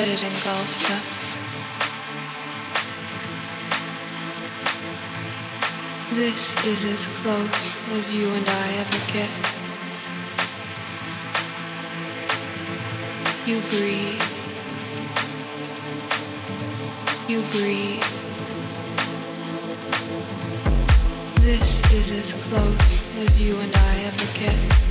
but it engulfs us. This is as close as you and I ever get. You breathe. You breathe. This is as close as you and I ever get.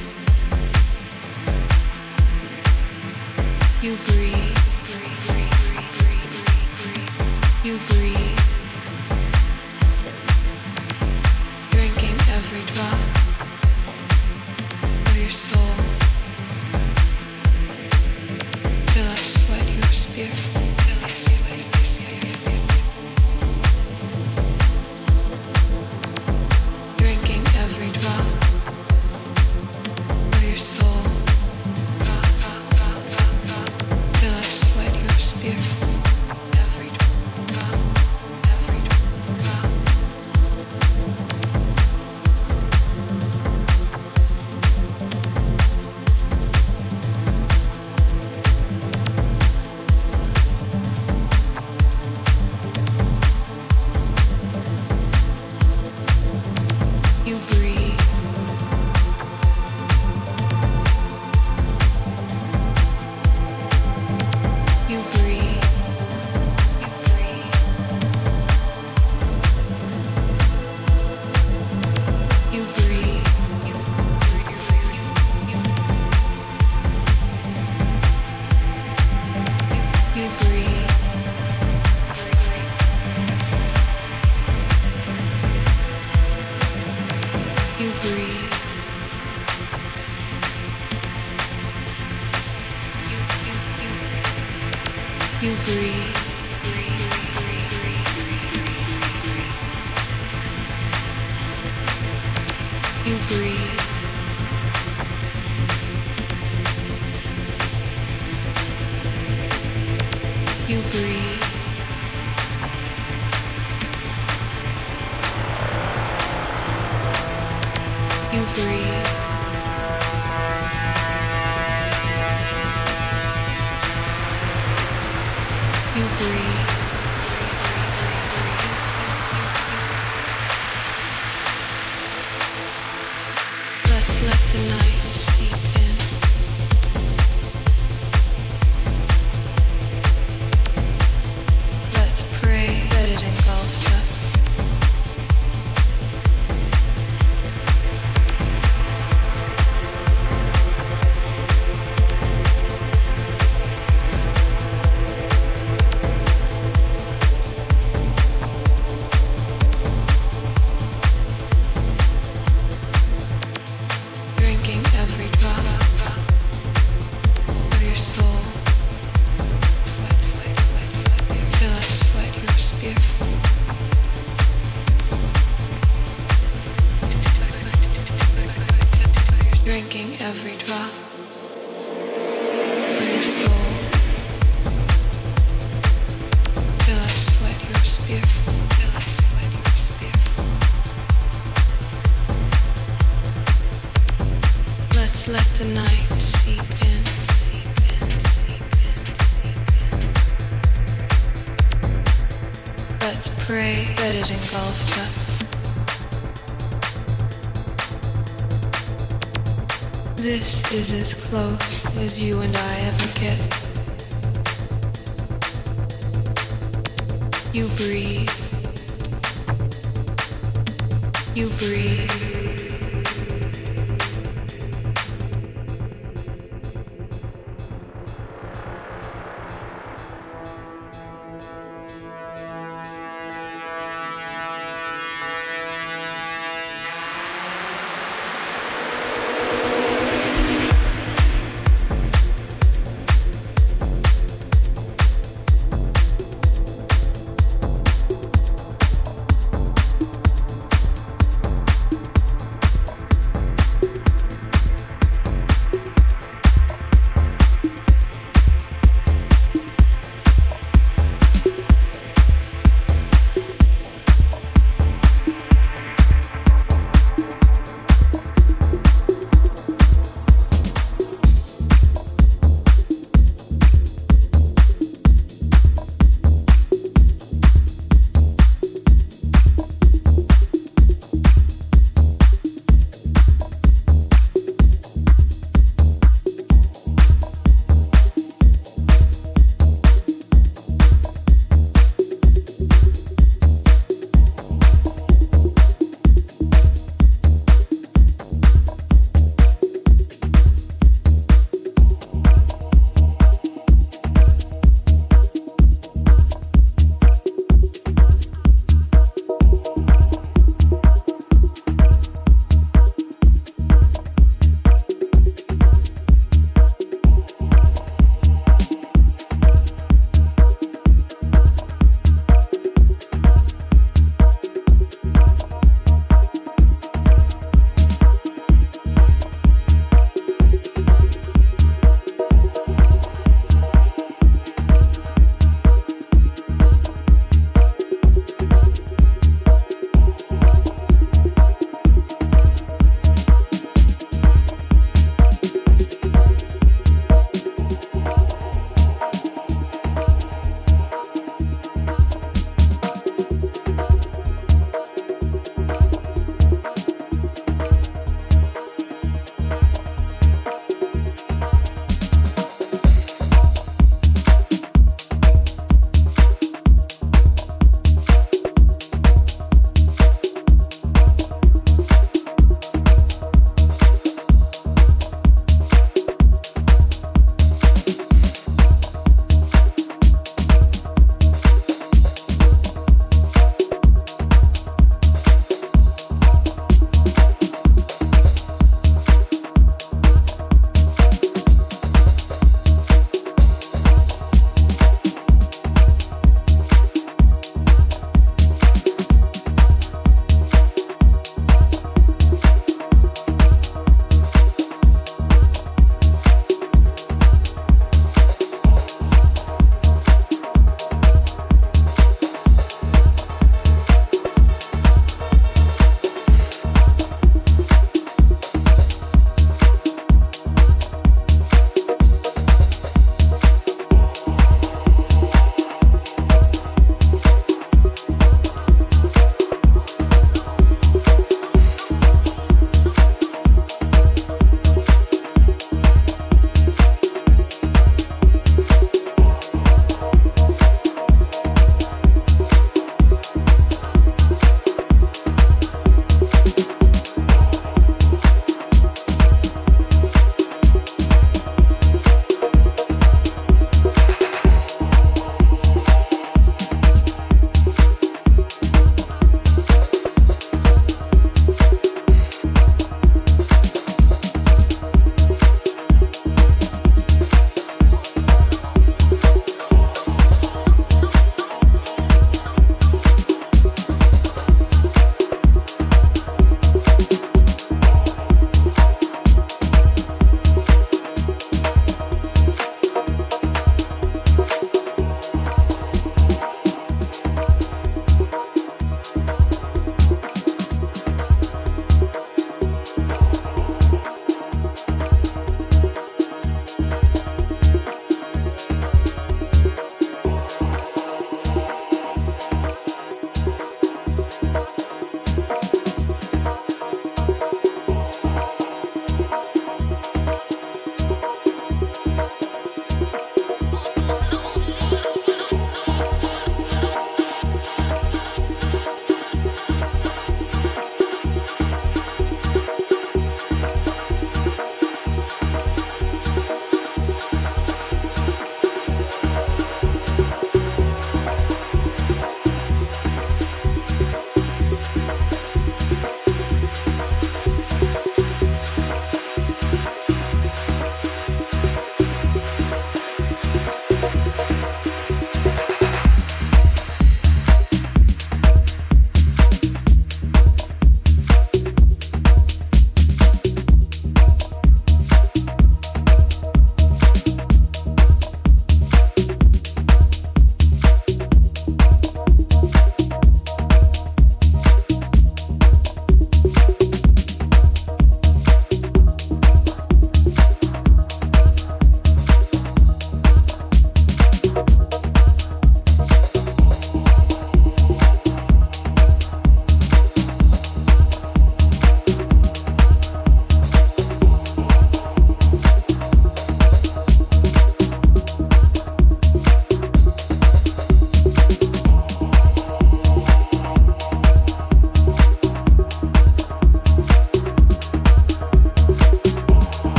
you breathe. as close as you and I ever get. You breathe.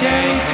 Take